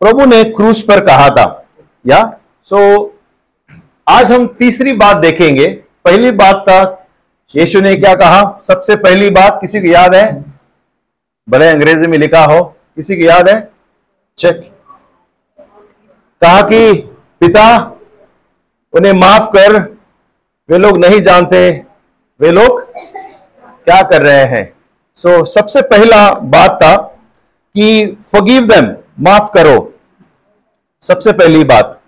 प्रभु ने क्रूस पर कहा था या? सो so, आज हम तीसरी बात देखेंगे। पहली बात था यीशु ने क्या कहा? सबसे पहली बात किसी को याद है? भले अंग्रेज़ी में लिखा हो किसी को याद है? चेक कहा कि पिता उन्हें माफ़ कर वे लोग नहीं जानते वे लोग क्या कर रहे हैं? सो so, सबसे पहला बात था कि फॉरगिव देम माफ़ करो। सबसे पहली बात।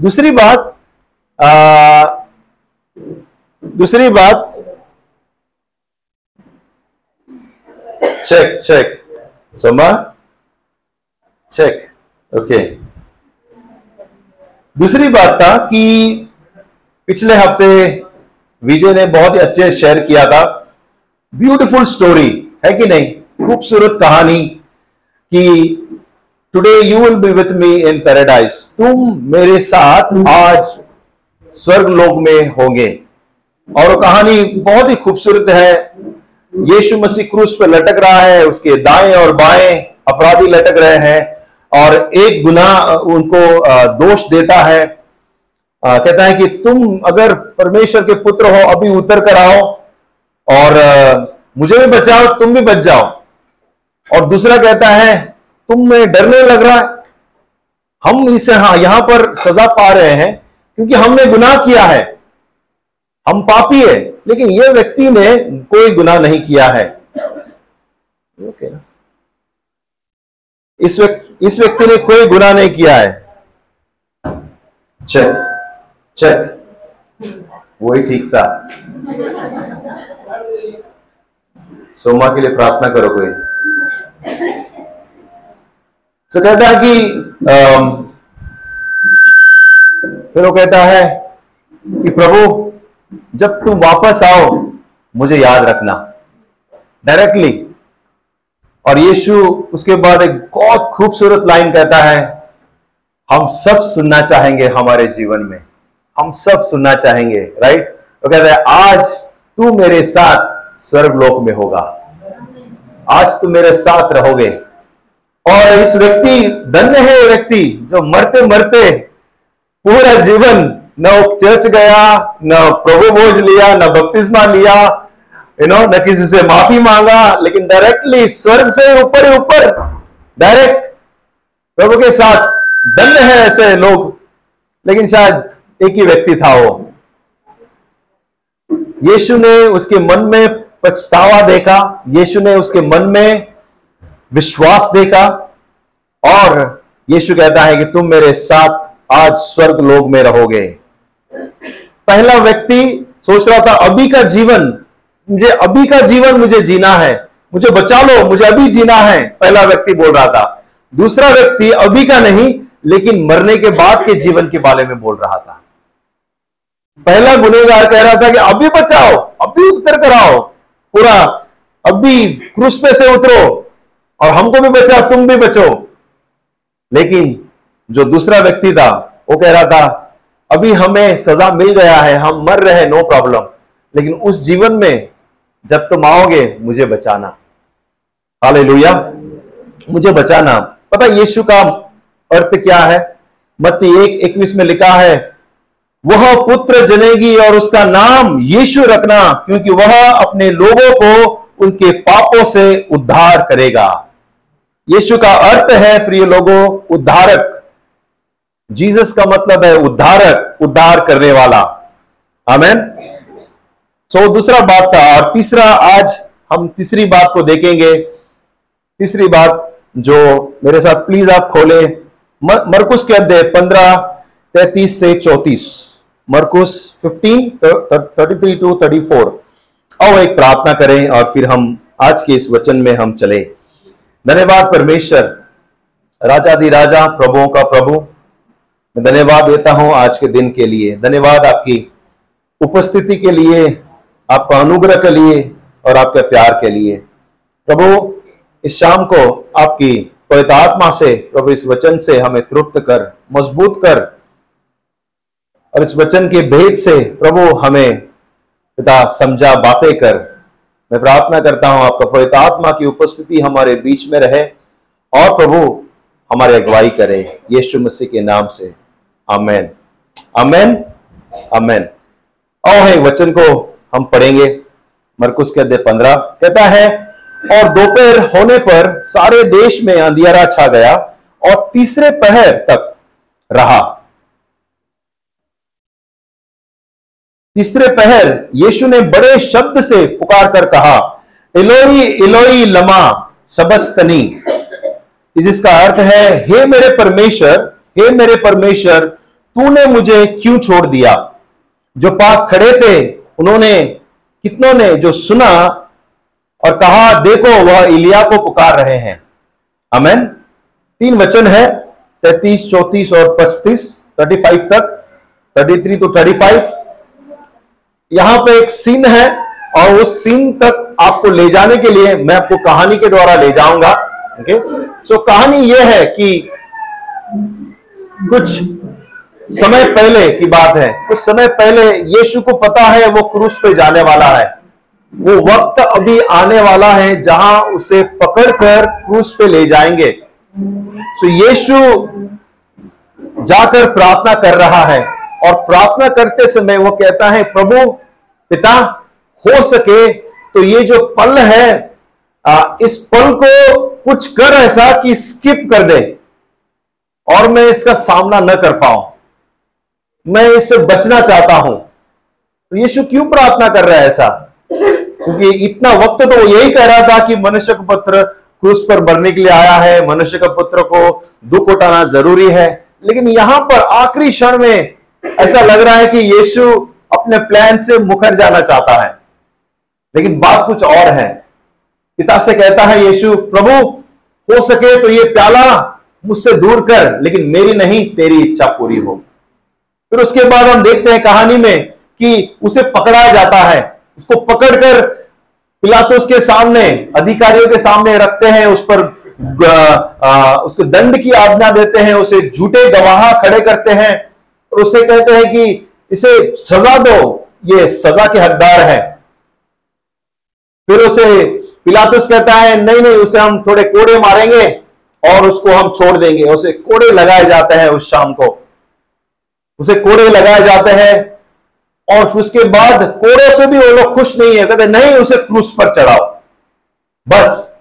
दूसरी बात दूसरी बात चेक चेक समा चेक ओके दूसरी बात था कि पिछले हफ़्ते विजय ने बहुत ही अच्छे शेयर किया था। ब्यूटीफुल स्टोरी है कि नहीं? खूबसूरत कहानी कि today you will be with me in paradise तुम मेरे साथ आज स्वर्ग लोक में होंगे। और कहानी बहुत ही खूबसूरत है। यीशु मसीह क्रूस पर लटक रहा है, उसके दाएँ और बाएँ अपराधी लटक रहे हैं और एक गुना उनको दोष देता है। कहता है कि तुम अगर परमेश्वर के पुत्र हो, अभी उतर कर आओ और मुझे भी बचाओ, तुम भी बच जाओ। और दूसरा कहता है तुम में डरने लग रहा है। हम इसे हाँ यहाँ पर सजा पा रहे हैं, क्योंकि हमने गुनाह किया है। हम पापी है, लेकिन यह व्यक्ति ने कोई गुनाह नहीं किया है। इस व्यक्ति इस व्यक्ति ने कोई गुनाह नहीं किया है। चेक चेक वही ठीक सा सोमा के लिए प्रार्थना करो कोई। तो कहता है कि फिर वो कहता है कि प्रभु, जब तुम वापस आओ, मुझे याद रखना। डायरेक्टली और यीशु उसके बाद एक बहुत खूबसूरत लाइन कहता है, हम सब सुनना चाहेंगे हमारे जीवन में। हम सब सुनना चाहेंगे राइट तो कहता है, आज तू मेरे साथ स्वर्ग लोक में होगा। आज तुम मेरे साथ रहोगे। और इस व्यक्ति, धन्य है व्यक्ति, जो मरते मरते पूरा जीवन न चर्च गया, न प्रभु भोज लिया, न बपतिस्मा लिया यू नो न किसी से माफ़ी मांगा, लेकिन डायरेक्टली स्वर्ग से ऊपर ही ऊपर डायरेक्ट प्रभु के साथ धन्य है ऐसे लोग, लेकिन शायद एक ही व्यक्ति था वो। यीशु ने उसके मन में पछतावा देखा, यीशु ने उसके मन में विश्वास देखा और यीशु कहता है कि तुम मेरे साथ आज स्वर्ग लोग में रहोगे। पहला व्यक्ति सोच रहा था, अभी का जीवन, मुझे अभी का जीवन मुझे जीना है, मुझे बचा लो, मुझे अभी जीना है। पहला व्यक्ति बोल रहा था। दूसरा व्यक्ति, अभी का नहीं, लेकिन मरने के बाद के जीवन के बारे में बोल रहा था। पहला गुनेगार कह रहा था कि, अभी बचाओ, अभी उतर कर आओ पूरा अभी क्रूस पे से उतरो और हमको भी बचा, तुम भी बचो। लेकिन जो दूसरा व्यक्ति था, वो कह रहा था, अभी हमें सजा मिल गया है, हम मर रहे नो प्रॉब्लम लेकिन उस जीवन में जब तुम आओगे, मुझे बचाना। हाले मुझे बचाना। पता यीशु का अर्थ क्या है? मत एक, इक्कीस में लिखा है, वह पुत्र जनेगी और उसका नाम यीशु रखना, क्योंकि वह अपने लोगों को उनके पापों से उद्धार करेगा। यीशु का अर्थ है प्रिय लोगों उद्धारक। जीसस का मतलब है उद्धारक उद्धार करने वाला। आमेन। सो so, दूसरा बात था और तीसरा आज हम तीसरी बात को देखेंगे। तीसरी बात जो मेरे साथ प्लीज़ आप खोले। मरकुस के अध्याय पंद्रह तैतीस से चौतीस। मरकुस fifteen thirty three two thirty four. आओ एक प्रार्थना करें और फिर हम आज के इस वचन में हम चले। धन्यवाद परमेश्वर राजा दी राजा, प्रभुओं का प्रभु। मैं धन्यवाद देता हूँ आज के दिन के लिए। धन्यवाद आपकी उपस्थिति के लिए, आपका अनुग्रह के लिए और आपके प्यार के लिए। प्रभु, इस शाम को आपकी पवित्र आत्मा से, प्रभु इस वचन से हमें तृप्त कर, मज़बूत कर और इस वचन के भेद से प्रभु हमें पिता समझा बातें कर। मैं प्रार्थना करता हूँ आपका पवित्र आत्मा की उपस्थिति हमारे बीच में रहे और प्रभु हमारे अगुवाई करे। यीशु मसीह के नाम से। आमेन। आमेन। आमेन। और है, वचन को हम पढ़ेंगे। मरकुस के अध्याय पंद्रह। कहता है, और दोपहर होने पर सारे देश में अंधियारा छा गया और तीसरे पहर तक रहा। तीसरे पहर यीशु ने बड़े शब्द से पुकार कर कहा इलोई इलोई लमा, सबस्तनी। जिसका अर्थ है, हे मेरे परमेश्वर, हे मेरे परमेश्वर, तूने मुझे क्यों छोड़ दिया? जो पास खड़े थे, उन्होंने कितनों ने जो सुना और कहा, देखो, वह इलिया को पुकार रहे हैं। अमेन तीन वचन है, तैतीस, चौतीस और पच्चीस थर्टी फाइव तक thirty three two thirty five यहाँ पे एक सीन है, और उस सीन तक आपको ले जाने के लिए मैं आपको कहानी के द्वारा ले जाऊँगा ओके सो कहानी यह है कि कुछ समय पहले की बात है। कुछ समय पहले यीशु को पता है वो क्रूस पे जाने वाला है। वो वक्त अभी आने वाला है जहाँ उसे पकड़कर क्रूस पे ले जाएँगे। सो यीशु जाकर प्रार्थना कर रहा है। और प्रार्थना करते समय वो कहता है प्रभु पिता हो सके तो ये जो पल है आ, इस पल को कुछ कर ऐसा कि स्किप कर दे और मैं इसका सामना न कर पाऊँ। मैं इससे बचना चाहता हूँ। तो यीशु क्यों प्रार्थना कर रहा है ऐसा? क्योंकि इतना वक्त तो वो यही कह रहा था कि मनुष्य का पुत्र क्रूस पर मरने के लिए आया है मनुष्य का पुत्र को दुख उठाना ज़रूरी है। लेकिन यहाँ पर आखिरी क्षण में ऐसा लग रहा है कि यीशु अपने प्लान से मुखर जाना चाहता है। लेकिन बात कुछ और है। पिता से कहता है, यीशु, प्रभु, हो सके तो ये प्याला मुझसे दूर कर, लेकिन मेरी नहीं, तेरी इच्छा पूरी हो। फिर उसके बाद हम देखते हैं कहानी में कि उसे पकड़ाया जाता है। उसको पकड़कर पिलातुस के सामने, अधिकारियों के सामने रखते हैं, उस पर उसको दंड की आज्ञा देते हैं, उसे झूठे गवाह खड़े करते हैं। और उससे कहते हैं कि इसे सजा दो, ये सजा के हकदार है। फिर उसे पिलातुस कहता है, नहीं नहीं, उसे हम थोड़े कोड़े मारेंगे और उसको हम छोड़ देंगे। उसे कोड़े लगाए जाते हैं उस शाम को। उसे कोड़े लगाए जाते हैं और उसके बाद कोड़े से भी वो लोग खुश नहीं है। कहते नहीं, उसे क्रूस पर चढ़ाओ। बस,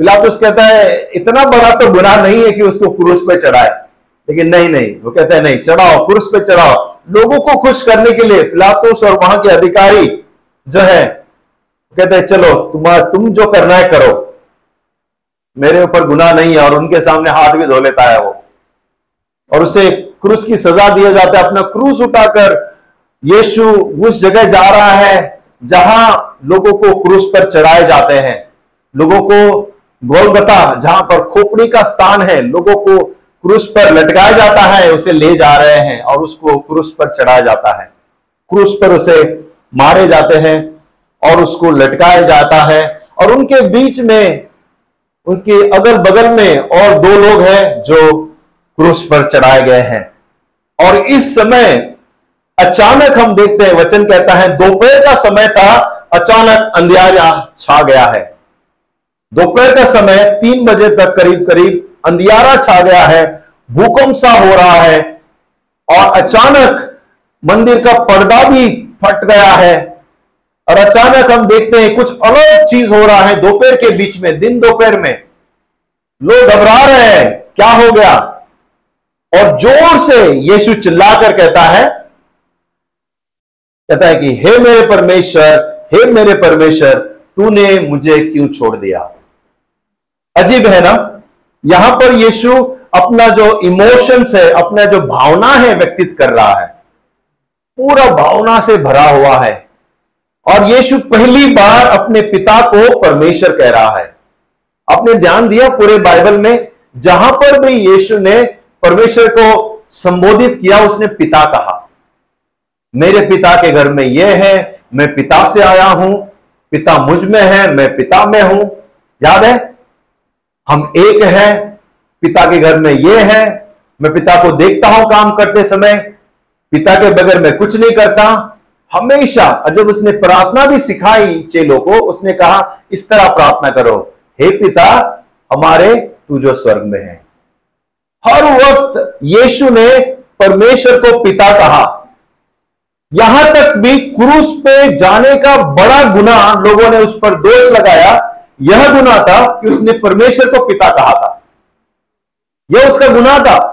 पिलातुस कहता है, इतना बड़ा तो बुरा नहीं है कि उसको क्रूस पर चढ़ाए। लेकिन नहीं नहीं, वो कहते हैं, नहीं, चढ़ाओ, क्रूस पे चढ़ाओ। लोगों को खुश करने के लिए पिलातुस और वहाँ के अधिकारी जो है कहते हैं, चलो तुम्हारा तुम जो करना है करो। मेरे ऊपर गुनाह नहीं है और उनके सामने हाथ भी धो लेता है वो। और उसे क्रूस की सजा दिया जाता है। अपना क्रूस उठाकर यीशु उस जगह जा रहा है जहाँ लोगों को क्रूस पर चढ़ाए जाते हैं। लोगों को गोलगता जहाँ पर खोपड़ी का स्थान है, लोगों को क्रूस पर लटकाया जाता है, उसे ले जा रहे हैं और उसको क्रूस पर चढ़ाया जाता है। क्रूस पर उसे मारे जाते हैं और उसको लटकाया जाता है और उनके बीच में, उसके अगल बगल में और दो लोग हैं जो क्रूस पर चढ़ाए गए हैं। और इस समय अचानक हम देखते हैं, वचन कहता है, दोपहर का समय था, अचानक अंधियारा छा गया है। दोपहर का समय तीन बजे तक करीब करीब अंधियारा छा गया है, भूकंप सा हो रहा है, और अचानक मंदिर का पर्दा भी फट गया है, और अचानक हम देखते हैं कुछ अलग चीज़ हो रहा है दोपहर के बीच में, दिन दोपहर में। लोग घबरा रहे हैं, क्या हो गया? और ज़ोर से यीशु चिल्लाकर कहता है कहता है कि, हे मेरे परमेश्वर, हे मेरे परमेश्वर, तूने मुझे क्यों छोड़ दिया? अजीब है ना? यहाँ पर यीशु अपना जो इमोशंस है, अपना जो भावना है व्यक्तित कर रहा है। पूरा भावना से भरा हुआ है। और यीशु पहली बार अपने पिता को परमेश्वर कह रहा है। आपने ध्यान दिया पूरे बाइबल में? जहाँ पर भी यीशु ने परमेश्वर को संबोधित किया, उसने पिता कहा। मेरे पिता के घर में यह है, मैं पिता से आया हूँ, पिता मुझमें है, मैं पिता में हूँ। याद है? हम एक है, पिता के घर में ये है। मैं पिता को देखता हूँ काम करते समय, पिता के बगैर मैं कुछ नहीं करता। हमेशा जब उसने प्रार्थना भी सिखाई चेलों को, उसने कहा, इस तरह प्रार्थना करो। हे पिता, हमारे तू जो स्वर्ग में है। हर वक्त यीशु ने परमेश्वर को पिता कहा। यहाँ तक भी क्रूस पे जाने का बड़ा गुना लोगों ने उस पर दोष लगाया। यह गुना था कि उसने परमेश्वर को पिता कहा था। यह उसका गुना था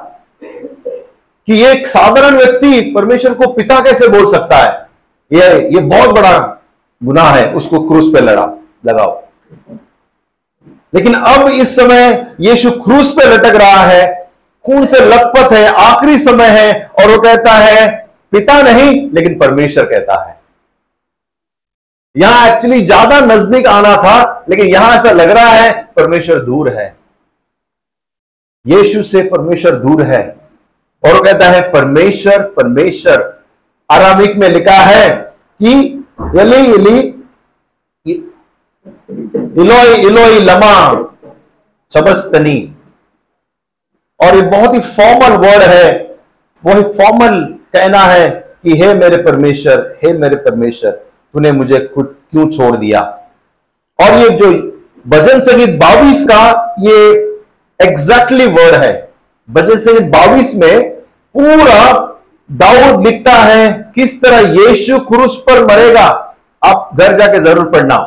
कि एक साधारण व्यक्ति परमेश्वर को पिता कैसे बोल सकता है? यह यह बहुत बड़ा गुनाह है, उसको क्रूस पे लड़ा, लगाओ। लेकिन अब इस समय यीशु क्रूस पे लटक रहा है, खून से लथपथ है, आखिरी समय है, और वो कहता है, पिता नहीं, लेकिन परमेश्वर कहता है। यहाँ एक्चुअली ज़्यादा नज़दीक आना था, लेकिन यहाँ ऐसा लग रहा है परमेश्वर दूर है। यीशु से परमेश्वर दूर है। और वो कहता है, परमेश्वर परमेश्वर। आरामिक में लिखा है कि, यली यली इलोई इलोई लमा सबस्तनी और ये बहुत ही फॉर्मल वर्ड है। वही फॉर्मल कहना है कि, हे मेरे परमेश्वर, हे मेरे परमेश्वर। तूने मुझे क्यों छोड़ दिया? और ये जो भजन संगीत बावीस का ये एग्जैक्टली वर्ड है। भजन संगीत बावीस में पूरा दाऊद लिखता है किस तरह यीशु क्रूस पर मरेगा। आप घर जाके ज़रूर पढ़ना।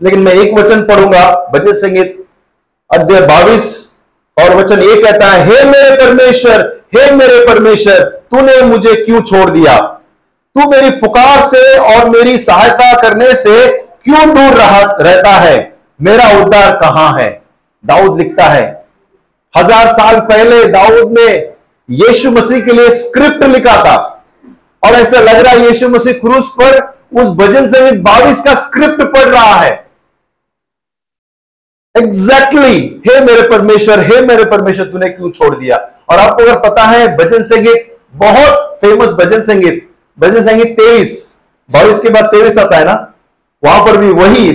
लेकिन मैं एक वचन पढ़ूँगा, भजन संगीत अध्याय बावीस, और वचन ये कहता है, हे मेरे परमेश्वर, हे मेरे परमेश्वर, तूने मुझे क्यों छोड़ दिया? तू मेरी पुकार से और मेरी सहायता करने से क्यों दूर रहा रहता है? मेरा उद्धार कहाँ है? दाऊद लिखता है हज़ार साल पहले दाऊद ने यीशु मसीह के लिए स्क्रिप्ट लिखा था। और ऐसा लग रहा है यीशु मसीह क्रूस पर उस भजन संगीत बाईस का स्क्रिप्ट पढ़ रहा है। एग्जैक्टली exactly, हे मेरे परमेश्वर हे मेरे परमेश्वर तूने क्यों छोड़ दिया? और आपको अगर पता है भजन संगीत बहुत फ़ेमस भजन संगीत भजन संगीत तेईस। बाईस के बाद तेईस आता है ना? वहाँ पर भी वही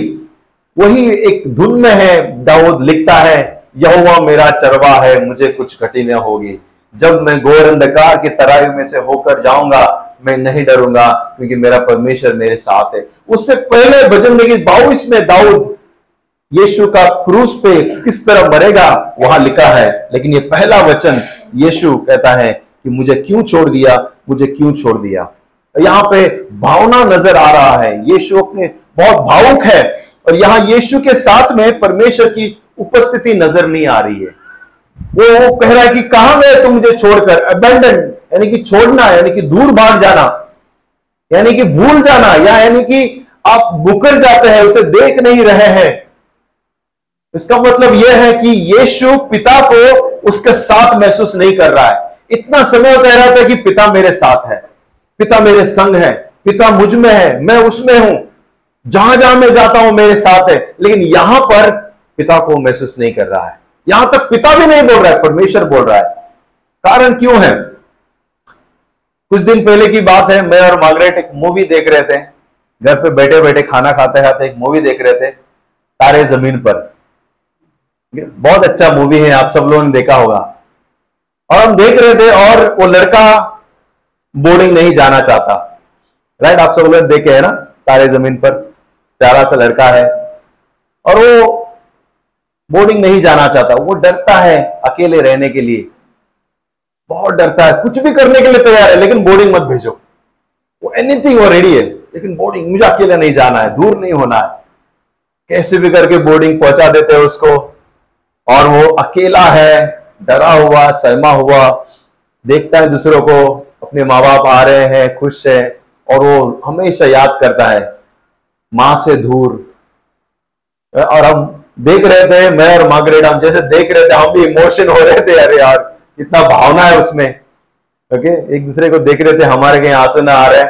वही एक धुन में है, दाऊद लिखता है, यह मेरा चरवा है, मुझे कुछ घटी न होगी। जब मैं गोर अंधकार की तराई में से होकर जाऊँगा, मैं नहीं डरूँगा, क्योंकि मेरा परमेश्वर मेरे साथ है। उससे पहले भजन में बाईस में दाऊद, यीशु का क्रूस पे किस तरह मरेगा, वहाँ लिखा है। लेकिन ये पहला वचन यीशु कहता है कि मुझे क्यों छोड़ दिया, मुझे क्यों छोड़ दिया? यहाँ पे भावना नज़र आ रहा है। यीशु अपने बहुत भावुक है और यहाँ यीशु के साथ में परमेश्वर की उपस्थिति नज़र नहीं आ रही है। वो कह रहा है कि कहाँ गए तुम मुझे छोड़कर? अबेंडन यानी कि छोड़ना, यानी कि दूर भाग जाना, यानी कि भूल जाना, या यानी कि आप मुकर जाते हैं, उसे देख नहीं रहे हैं। इसका मतलब यह है कि यीशु पिता को उसके साथ महसूस नहीं कर रहा है। इतना समय कह रहा था कि पिता मेरे साथ है। पिता मेरे संग है, पिता मुझमें है, मैं उसमें हूँ। जहाँ जहाँ मैं जाता हूँ, मेरे साथ है। लेकिन यहाँ पर पिता को महसूस नहीं कर रहा है। यहाँ तक पिता भी नहीं बोल रहा है, परमेश्वर बोल रहा है। कारण क्यों है? कुछ दिन पहले की बात है, मैं और मार्गरेट एक मूवी देख रहे थे। घर पे बैठे बैठे खाना खाते खाते एक मूवी देख रहे थे, तारे ज़मीन पर। बहुत अच्छा मूवी है, आप सब लोगों ने देखा होगा। और हम देख रहे थे, और वो लड़का बोर्डिंग नहीं जाना चाहता। राइट आप सब लोग देखे है ना, तारे ज़मीन पर प्यारा सा लड़का है और वो बोर्डिंग नहीं जाना चाहता। वो डरता है अकेले रहने के लिए। बहुत डरता है। कुछ भी करने के लिए तैयार है, लेकिन बोर्डिंग मत भेजो। वो एनीथिंग वो रेडी है, लेकिन बोर्डिंग मुझे अकेले नहीं जाना है, दूर नहीं होना है। कैसे भी करके बोर्डिंग पहुँचा देते हैं उसको। और वो अकेला है, डरा हुआ सहमा हुआ, देखता है दूसरों को। अपने माँ बाप आ रहे हैं, खुश है और वो हमेशा याद करता है, माँ से दूर। और हम देख रहे थे, मैं और मार्गरेट हम जैसे देख रहे थे, हम भी इमोशन हो रहे थे, अरे यार, इतना भावना है उसमें। ओके, एक दूसरे को देख रहे थे, हमारे कहीं आँसू आ रहे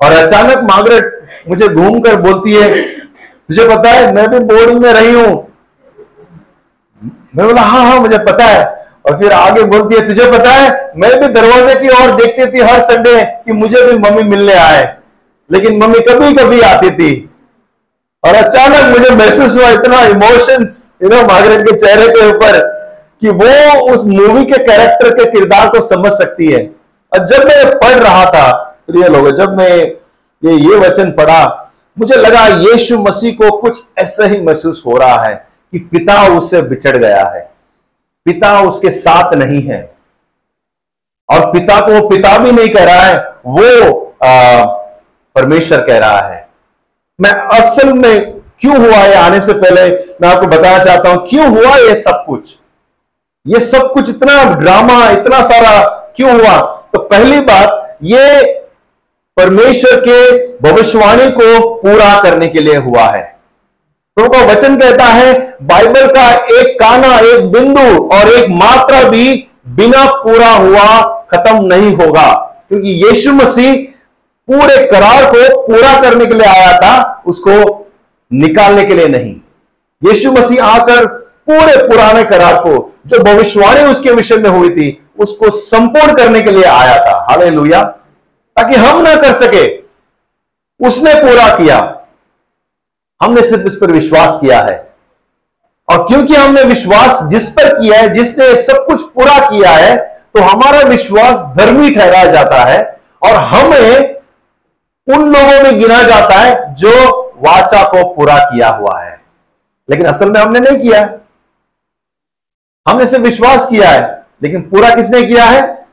और अचानक मार्गरेट मुझे घूम कर बोलती है, तुझे पता है, मैं भी बोर्डिंग में रही हूँ। मैं बोला हाँ हाँ मुझे पता है। और फिर आगे बोलती है, तुझे पता है, मैं भी दरवाजे की ओर देखती थी हर संडे कि मुझे भी मम्मी मिलने आए। लेकिन मम्मी कभी कभी आती थी। और अचानक मुझे महसूस हुआ इतना इमोशंस यू नो मार्गरेट के चेहरे के ऊपर कि वो उस मूवी के कैरेक्टर के किरदार को समझ सकती है। और जब मैं पढ़ रहा था, प्रिय लोग, जब मैं ये ये वचन पढ़ा, मुझे लगा यीशु मसीह को कुछ ऐसा ही महसूस हो रहा है कि पिता उससे बिछड़ गया है। पिता उसके साथ नहीं है। और पिता को वो पिता भी नहीं कह रहा है, वो परमेश्वर कह रहा है। मैं असल में क्यों हुआ है आने से पहले मैं आपको बताना चाहता हूँ, क्यों हुआ ये सब कुछ? ये सब कुछ इतना ड्रामा इतना सारा क्यों हुआ? तो पहली बात, ये परमेश्वर के भविष्यवाणी को पूरा करने के लिए हुआ है। प्रभु का वचन कहता है, बाइबल का एक काना, एक बिंदु और एक मात्रा भी बिना पूरा हुआ खत्म नहीं होगा। क्योंकि यीशु मसीह पूरे करार को पूरा करने के लिए आया था, उसको निकालने के लिए नहीं। यीशु मसीह आकर पूरे पुराने करार को, जो भविष्यवाणी उसके विषय में हुई थी, उसको संपूर्ण करने के लिए आया था। हाले ताकि हम ना कर सके, उसने पूरा किया। हमने सिर्फ़ इस पर विश्वास किया है। और क्योंकि हमने विश्वास जिस पर किया है, जिसने सब कुछ पूरा किया है तो हमारा विश्वास धर्मी ठहराया जाता है और हमें उन लोगों में गिना जाता है जो वाचा को पूरा किया हुआ है। लेकिन असल में हमने नहीं किया। हमने सिर्फ़ विश्वास किया है, लेकिन पूरा किसने किया है?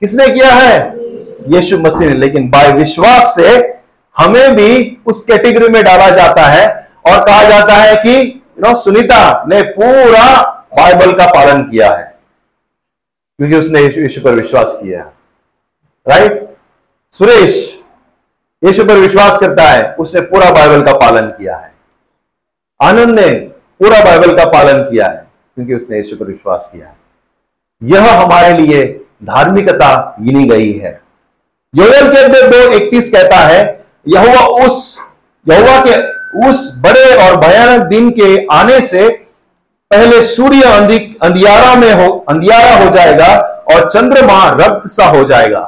किसने किया है? यीशु मसीह ने। लेकिन बाय विश्वास से हमें भी उस कैटेगरी में डाला जाता है और कहा जाता है कि नो सुनीता ने पूरा बाइबल का पालन किया है। क्योंकि उसने यीशु पर विश्वास किया राइट सुरेश, यीशु पर विश्वास करता है, उसने पूरा बाइबल का पालन किया है। आनंद ने पूरा बाइबल का पालन किया है, क्योंकि उसने यीशु पर विश्वास किया है। यह हमारे लिए धार्मिकता गिनी गई है। योगल के दो इकतीस कहता है यह उस यहुआ के उस बड़े और भयानक दिन के आने से पहले सूर्य अंधियारा में हो, अंधियारा हो जाएगा और चंद्रमा रक्त सा हो जाएगा।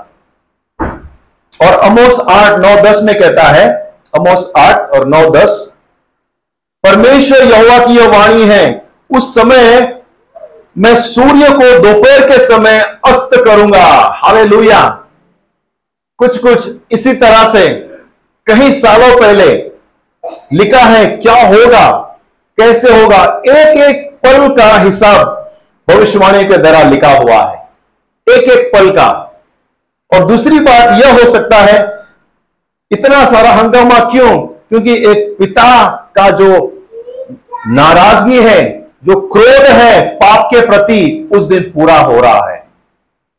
और अमोस आठ, नौ, दस में कहता है, अमोस आठ और नौ, दस, परमेश्वर यहुआ की यह वाणी है, उस समय मैं सूर्य को दोपहर के समय अस्त करूँगा। हाले कुछ कुछ इसी तरह से कई सालों पहले लिखा है, क्या होगा, कैसे होगा एक एक पल का हिसाब भविष्यवाणी के द्वारा लिखा हुआ है। एक एक पल का। और दूसरी बात यह हो सकता है, इतना सारा हंगामा क्यों? क्योंकि एक पिता का जो नाराज़गी है, जो क्रोध है पाप के प्रति, उस दिन पूरा हो रहा है।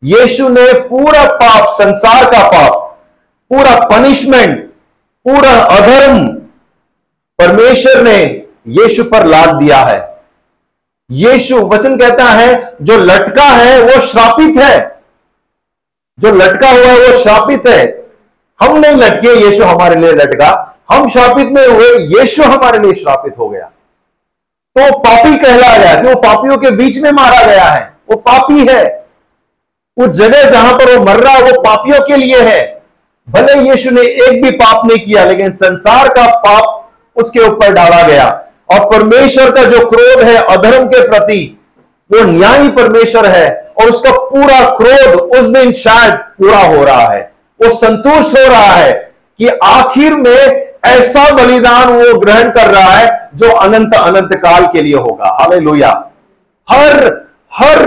यीशु ने पूरा पाप, संसार का पाप, पूरा पनिशमेंट पूरा अधर्म परमेश्वर ने यीशु पर लाद दिया है। यीशु वचन कहता है, जो लटका है, वो श्रापित है। जो लटका हुआ है, वो श्रापित है। हम नहीं लटके, यीशु हमारे लिए लटका। हम श्रापित में हुए, यीशु हमारे लिए श्रापित हो गया। तो पापी कहला गया कि वो पापियों के बीच में मारा गया है। वो पापी है। उस जगह जहाँ पर वो मर रहा है, वो पापियों के लिए है। भले यीशु ने एक भी पाप नहीं किया, लेकिन संसार का पाप उसके ऊपर डाला गया। और परमेश्वर का जो क्रोध है अधर्म के प्रति, वो न्यायी परमेश्वर है, और उसका पूरा क्रोध उस दिन शायद पूरा हो रहा है। वो संतुष्ट हो रहा है कि आखिर में ऐसा बलिदान वो ग्रहण कर रहा है जो अनंत अनंत काल के लिए होगा। हाले हर हर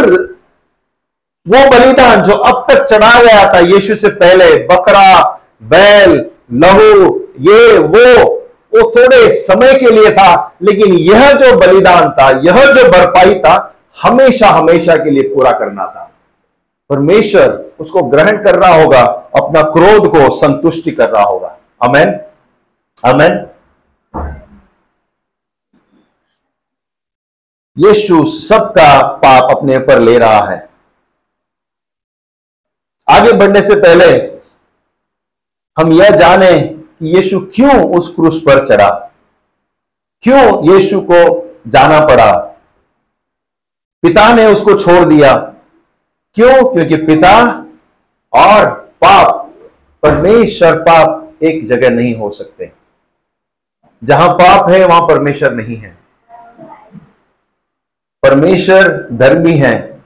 वो बलिदान जो अब तक चढ़ा गया था यीशु से पहले, बकरा, बैल, लहू, ये, वो वो थोड़े समय के लिए था, लेकिन यह जो बलिदान था, यह जो भरपाई था, हमेशा हमेशा के लिए पूरा करना था। परमेश्वर उसको ग्रहण कर रहा होगा, अपना क्रोध को संतुष्टि कर रहा होगा। अमेन अमेन यीशु सबका पाप अपने ऊपर ले रहा है। आगे बढ़ने से पहले हम यह जाने कि यीशु क्यों उस क्रूस पर चढ़ा? क्यों यीशु को जाना पड़ा? पिता ने उसको छोड़ दिया। क्यों? क्योंकि पिता और पाप, परमेश्वर पाप एक जगह नहीं हो सकते। जहाँ पाप है, वहाँ परमेश्वर नहीं है। परमेश्वर धर्मी है।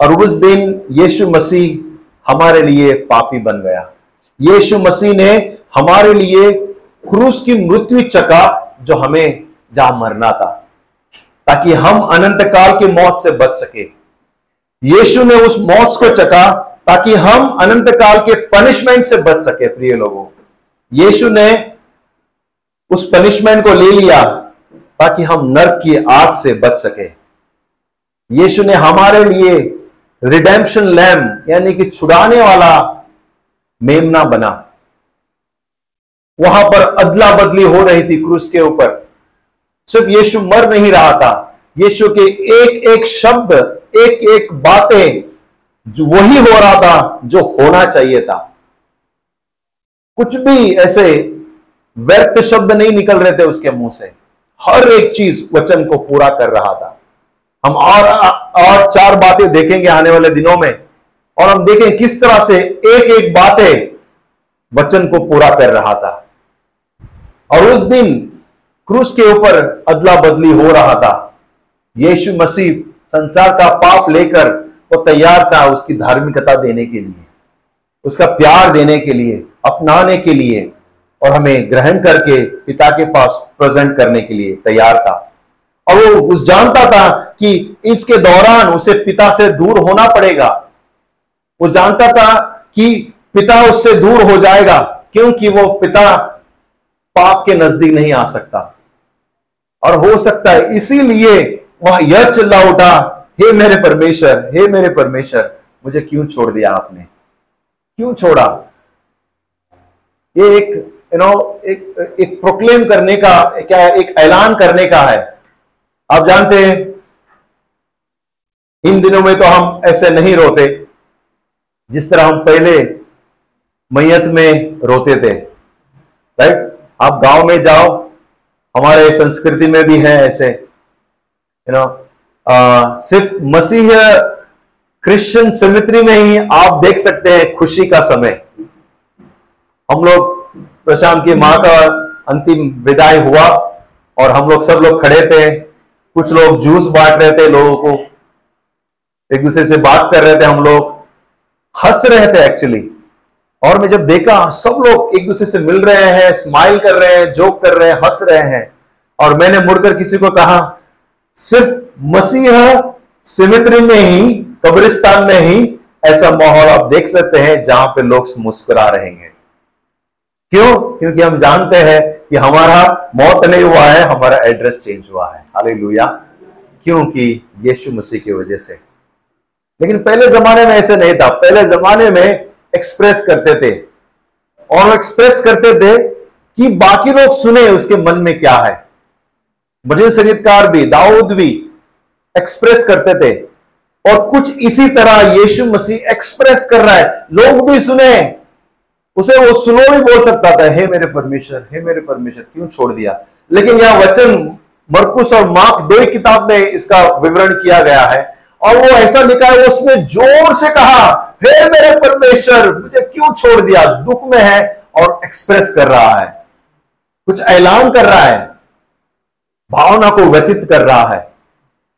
और उस दिन यीशु मसीह हमारे लिए पापी बन गया। यीशु मसीह ने हमारे लिए क्रूस की मृत्यु चका जो हमें जहाँ मरना था, ताकि हम अनंत काल की मौत से बच सके। यीशु ने उस मौत को चका ताकि हम अनंत काल के पनिशमेंट से बच सके, प्रिय लोगों। यीशु ने उस पनिशमेंट को ले लिया ताकि हम नर्क की आग से बच सके। यीशु ने हमारे लिए रिडेम्पशन लैम यानी कि छुड़ाने वाला मेमना बना। वहाँ पर अदला बदली हो रही थी क्रूस के ऊपर। सिर्फ़ यीशु मर नहीं रहा था। यीशु के एक एक शब्द एक एक बातें जो वही हो रहा था, जो होना चाहिए था। कुछ भी ऐसे व्यर्थ शब्द नहीं निकल रहे थे उसके मुँह से। हर एक चीज़ वचन को पूरा कर रहा था। हम और और चार बातें देखेंगे आने वाले दिनों में और हम देखें किस तरह से एक एक बातें वचन को पूरा कर रहा था। और उस दिन क्रूस के ऊपर अदला बदली हो रहा था। यीशु मसीह संसार का पाप लेकर वो तैयार था उसकी धार्मिकता देने के लिए, उसका प्यार देने के लिए, अपनाने के लिए और हमें ग्रहण करके पिता के पास प्रेजेंट करने के लिए तैयार था। और वो उस जानता था कि इसके दौरान उसे पिता से दूर होना पड़ेगा। वो जानता था कि पिता उससे दूर हो जाएगा, क्योंकि वो पिता पाप के नज़दीक नहीं आ सकता। और हो सकता है इसीलिए वह यह चिल्ला उठा, हे मेरे परमेश्वर, हे मेरे परमेश्वर, मुझे क्यों छोड़ दिया आपने? क्यों छोड़ा? ये एक यू नो एक एक प्रोक्लेम करने का, क्या एक ऐलान करने का है। आप जानते हैं इन दिनों में तो हम ऐसे नहीं रोते जिस तरह हम पहले मैयत में रोते थे राइट आप गाँव में जाओ, हमारे संस्कृति में भी है ऐसे यू नो सिर्फ़ मसीह क्रिश्चियन सिमित्री में ही आप देख सकते हैं खुशी का समय। हम लोग प्रशांत की माँ का अंतिम विदाई हुआ और हम लोग सब लोग खड़े थे, कुछ लोग जूस बांट रहे थे लोगों को। एक दूसरे से बात कर रहे थे हम लोग। हंस रहे थे एक्चुअली और मैं जब देखा, सब लोग एक दूसरे से मिल रहे हैं स्माइल कर रहे हैं जोक कर रहे हैं, हंस रहे हैं। और मैंने मुड़कर किसी को कहा, सिर्फ़ मसीह सिमित्री में ही कब्रिस्तान में ही ऐसा माहौल आप देख सकते हैं जहाँ पे लोग मुस्कुरा रहे हैं। क्यों? क्योंकि हम जानते हैं कि हमारा मौत नहीं हुआ है, हमारा एड्रेस चेंज हुआ है। हालेलुया क्योंकि यीशु मसीह की वजह से। लेकिन पहले जमाने में ऐसे नहीं था। पहले जमाने में एक्सप्रेस करते थे। और एक्सप्रेस करते थे कि बाकी लोग सुने उसके मन में क्या है। भजन संगीतकार भी, दाऊद भी एक्सप्रेस करते थे। और कुछ इसी तरह यीशु मसीह एक्सप्रेस कर रहा है। लोग भी सुने। उसे वो सुनो भी बोल सकता था, हे मेरे परमेश्वर, हे मेरे परमेश्वर, क्यों छोड़ दिया? लेकिन यह वचन मरकुस और मार्क दो किताब में इसका विवरण किया गया है। और वो ऐसा लिखा है, उसने ज़ोर से कहा, हे मेरे परमेश्वर, मुझे क्यों छोड़ दिया? दुख में है और एक्सप्रेस कर रहा है। कुछ ऐलान कर रहा है। भावना को व्यतीत कर रहा है।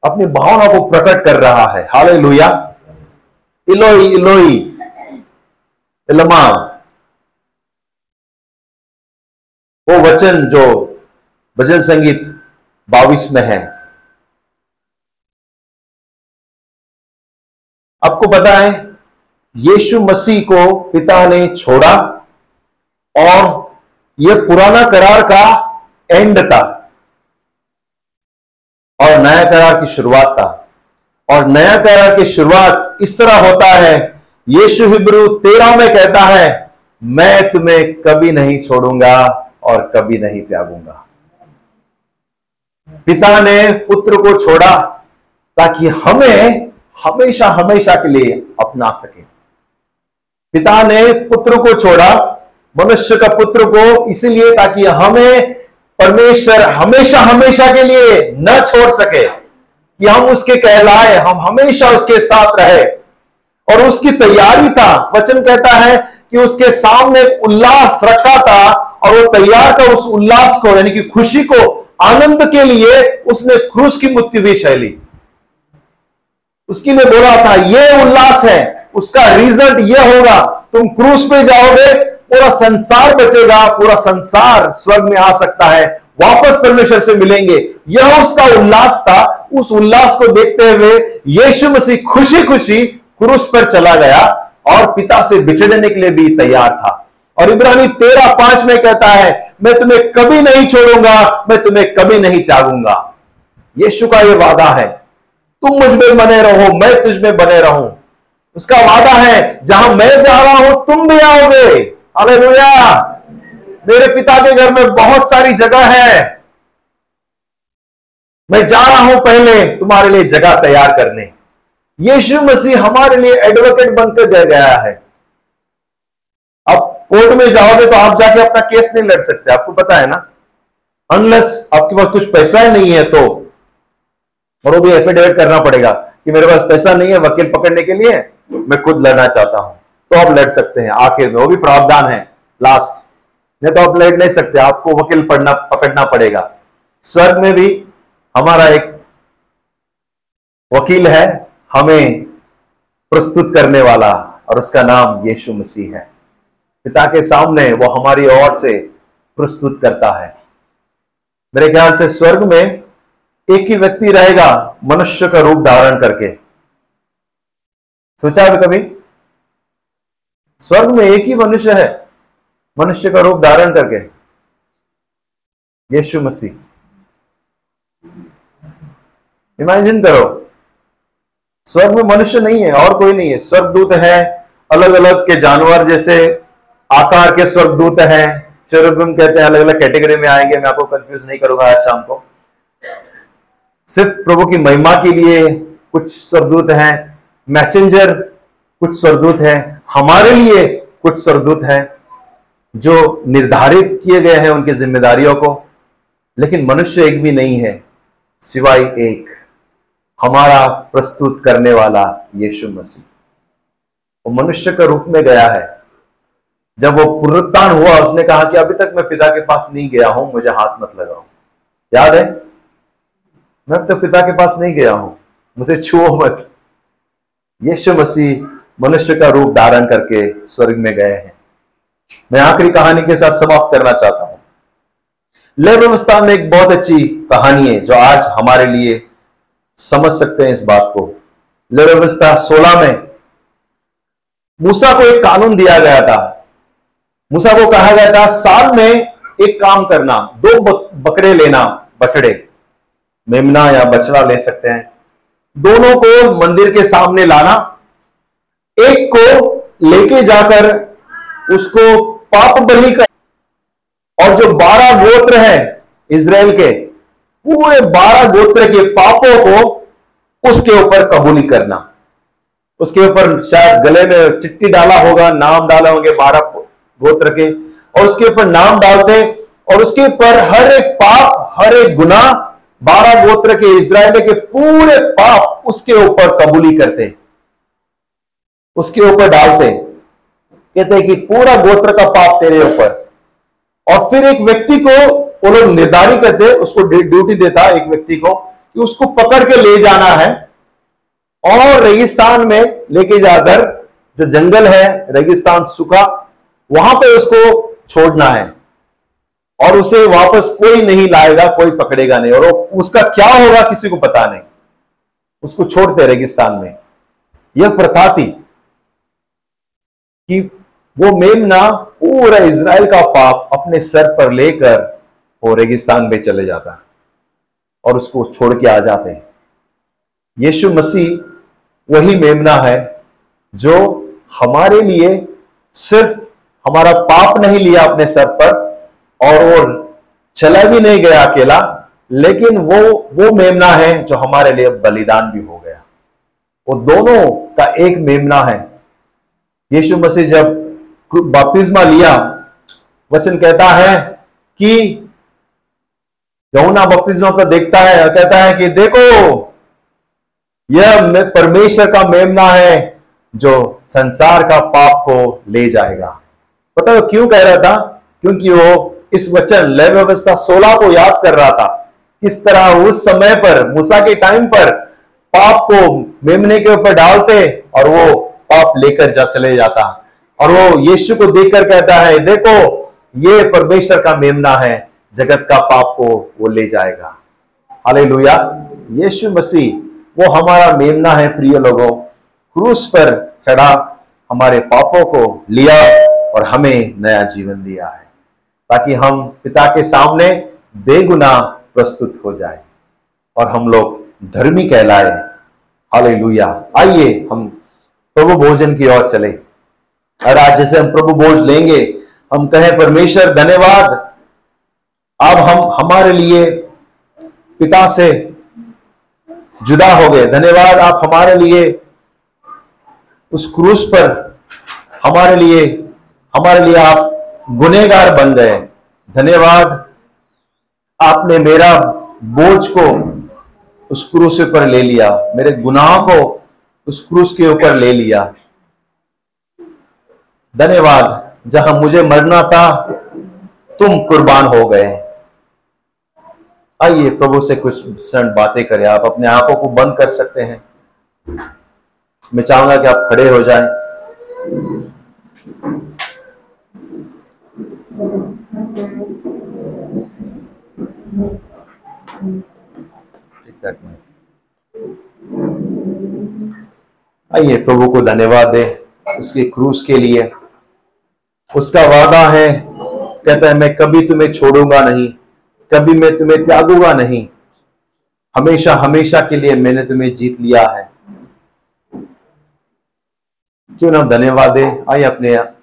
अपनी भावना को प्रकट कर रहा है। हाले लोहिया इलोई इलोई। इलमा वो वचन जो भजन संगीत बाविस में है। आपको पता है, यीशु मसीह को पिता ने छोड़ा और यह पुराना करार का एंड था और नया करार की शुरुआत था। और नया करार की शुरुआत इस तरह होता है, यीशु हिब्रू तेरह में कहता है, मैं तुम्हें कभी नहीं छोड़ूँगा और कभी नहीं त्यागूँगा। पिता ने पुत्र को छोड़ा ताकि हमें हमेशा हमेशा के लिए अपना सके। पिता ने पुत्र को छोड़ा, मनुष्य का पुत्र को इसलिए ताकि हमें परमेश्वर हमेशा हमेशा के लिए न छोड़ सके कि हम उसके कहलाए, हम हमेशा उसके साथ रहे। और उसकी तैयारी था, वचन कहता है कि उसके सामने उल्लास रखा था और वो तैयार था उस उल्लास को, यानी कि खुशी को, आनंद के लिए उसने क्रूस की मृत्यु भी शैली उसके लिए बोला था, ये उल्लास है, उसका रिज़ल्ट ये होगा, तुम क्रूस पे जाओगे, पूरा संसार बचेगा, पूरा संसार स्वर्ग में आ सकता है, वापस परमेश्वर से मिलेंगे। यह उसका उल्लास था। उस उल्लास को देखते हुए यीशु मसीह खुशी खुशी क्रूस पर चला गया और पिता से बिछड़ने के लिए भी तैयार था। और इब्रानी तेरह पाँच में कहता है, मैं तुम्हें कभी नहीं छोड़ूँगा, मैं तुम्हें कभी नहीं त्यागूँगा। यीशु का यह वादा है। तुम मुझमें बने रहो, मैं तुझ में बने रहूँ। उसका वादा है, जहाँ मैं जा रहा हूँ, तुम भी आओगे। अरे मेरे पिता के घर में बहुत सारी जगह है। मैं जा रहा हूँ पहले तुम्हारे लिए जगह तैयार करने। यीशु मसीह हमारे लिए एडवोकेट बनकर दे गया है। अब कोर्ट में जाओगे तो आप जाके अपना केस नहीं लड़ सकते, आपको पता है ना? अनलेस आपके पास कुछ पैसा ही नहीं है तो। और वो भी एफिडेविट करना पड़ेगा कि मेरे पास पैसा नहीं है, वकील पकड़ने के लिए मैं खुद लड़ना चाहता हूँ। तो आप लड़ सकते हैं आखिर में, वो भी प्रावधान है लास्ट नहीं तो आप लड़ नहीं सकते, आपको वकील पढ़ना, पकड़ना पड़ेगा। स्वर्ग में भी हमारा एक वकील है, हमें प्रस्तुत करने वाला, और उसका नाम यीशु मसीह है। पिता के सामने वो हमारी ओर से प्रस्तुत करता है। मेरे ख्याल से स्वर्ग में एक ही व्यक्ति रहेगा, मनुष्य का रूप धारण करके। सोचा है कभी? स्वर्ग में एक ही मनुष्य है, मनुष्य का रूप धारण करके। यीशु मसीह। इमेजिन करो, स्वर्ग में मनुष्य नहीं है, और कोई नहीं है। स्वर्गदूत है अलग अलग के जानवर जैसे आकार के स्वर्गदूत हैं चेरुबिम कहते हैं अलग अलग कैटेगरी में आएँगे, मैं आपको कंफ्यूज नहीं करूँगा आज शाम को। सिर्फ़ प्रभु की महिमा के लिए कुछ स्वर्गदूत हैं मैसेंजर कुछ स्वर्गदूत हैं, हमारे लिए कुछ स्वर्गदूत हैं, जो निर्धारित किए गए हैं उनकी जिम्मेदारियों को, लेकिन मनुष्य एक भी नहीं है, सिवाय एक, हमारा प्रस्तुत करने वाला यीशु मसीह। वो मनुष्य के रूप में गया है। जब वो पुनरुत्थान हुआ, उसने कहा कि अभी तक मैं पिता के पास नहीं गया हूँ, मुझे हाथ मत लगाओ। याद है? मैं अब तक पिता के पास नहीं गया हूँ। मुझे छुओ मत। यीशु मसीह मनुष्य का रूप धारण करके स्वर्ग में गए हैं। मैं आखिरी कहानी के साथ समाप्त करना चाहता हूँ। लय व्यवस्था में एक बहुत अच्छी कहानी है जो आज हमारे लिए समझ सकते हैं इस बात को। लय व्यवस्था सोलह में मूसा को एक कानून दिया गया था। मूसा को कहा गया था, साल में एक काम करना, दो बकरे लेना, बछड़े। मेमना या बछड़ा ले सकते हैं। दोनों को मंदिर के सामने लाना, एक को लेके जाकर उसको पाप बलि कर, और जो बारह गोत्र है इसराइल के, पूरे बारह गोत्र के पापों को उसके ऊपर कबूली करना। उसके ऊपर शायद गले में चिट्ठी डाला होगा, नाम डाले होंगे बारह गोत्र के, और उसके ऊपर नाम डालते और उसके ऊपर हर एक पाप, हर एक गुना बारह गोत्र के इसराइल के पूरे पाप उसके ऊपर कबूली करते उसके ऊपर डालते कहते कि पूरा गोत्र का पाप तेरे ऊपर। और फिर एक व्यक्ति को वो लोग निर्धारित करते उसको ड्यूटी देता एक व्यक्ति को कि उसको पकड़ के ले जाना है। और रेगिस्तान में लेके जाकर जो जंगल है, रेगिस्तान सूखा, वहाँ पे उसको छोड़ना है। और उसे वापस कोई नहीं लाएगा, कोई पकड़ेगा नहीं। और उसका क्या होगा किसी को पता नहीं। उसको छोड़ते रेगिस्तान में। यह प्रथा थी कि वो मेमना पूरा इसराइल का पाप अपने सर पर लेकर वो रेगिस्तान में चले जाता और उसको छोड़ के आ जाते हैं। यीशु मसीह वही मेमना है जो हमारे लिए सिर्फ़ हमारा पाप नहीं लिया अपने सर पर और वो चला भी नहीं गया अकेला, लेकिन वो वो मेमना है जो हमारे लिए बलिदान भी हो गया। वो दोनों का एक मेमना है। यीशु मसीह जब बपतिस्मा लिया, वचन कहता है कि यमुना बपतिस्मा को देखता है और कहता है कि देखो, यह परमेश्वर का मेमना है जो संसार का पाप को ले जाएगा। पता क्यों कह रहा था? क्योंकि वो इस वचन, लय व्यवस्था सोलह को याद कर रहा था। किस तरह उस समय पर, मूसा के टाइम पर, पाप को मेमने के ऊपर डालते और वो पाप लेकर जा, चले जाता। और वो यीशु को देखकर कहता है, देखो, ये परमेश्वर का मेमना है, जगत का पाप को वो ले जाएगा। हाले यीशु मसीह, वो हमारा मेमना है, प्रिय लोगों। क्रूस पर चढ़ा, हमारे पापों को लिया और हमें नया जीवन दिया है। ताकि हम पिता के सामने बेगुना प्रस्तुत हो जाए और हम लोग धर्मी कहलाए। हालेलुया। आइए हम प्रभु भोजन की ओर चले। और आज जैसे हम प्रभु भोज लेंगे, हम कहें, परमेश्वर, धन्यवाद। अब हम, हमारे लिए पिता से जुदा हो गए। धन्यवाद, आप हमारे लिए उस क्रूस पर, हमारे लिए हमारे लिए आप गुनेगार बन गए। धन्यवाद। आपने मेरा बोझ को उस क्रूस पर ले लिया। मेरे गुनाह को उस क्रूस के ऊपर ले लिया। धन्यवाद। जहाँ मुझे मरना था, तुम कुर्बान हो गए। आइए प्रभु से कुछ क्षण बातें करें। आप अपने आँखों को बंद कर सकते हैं। मैं चाहूँगा कि आप खड़े हो जाएँ। आइए प्रभु को धन्यवाद दे उसके क्रूस के लिए। उसका वादा है, कहता है, मैं कभी तुम्हें छोड़ूँगा नहीं, कभी मैं तुम्हें त्यागूँगा नहीं। हमेशा हमेशा के लिए मैंने तुम्हें जीत लिया है। क्यों ना धन्यवाद दे? आइए अपने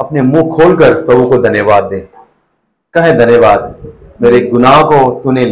अपने मुँह खोलकर प्रभु को धन्यवाद दे। कहे धन्यवाद मेरे गुनाह को तूने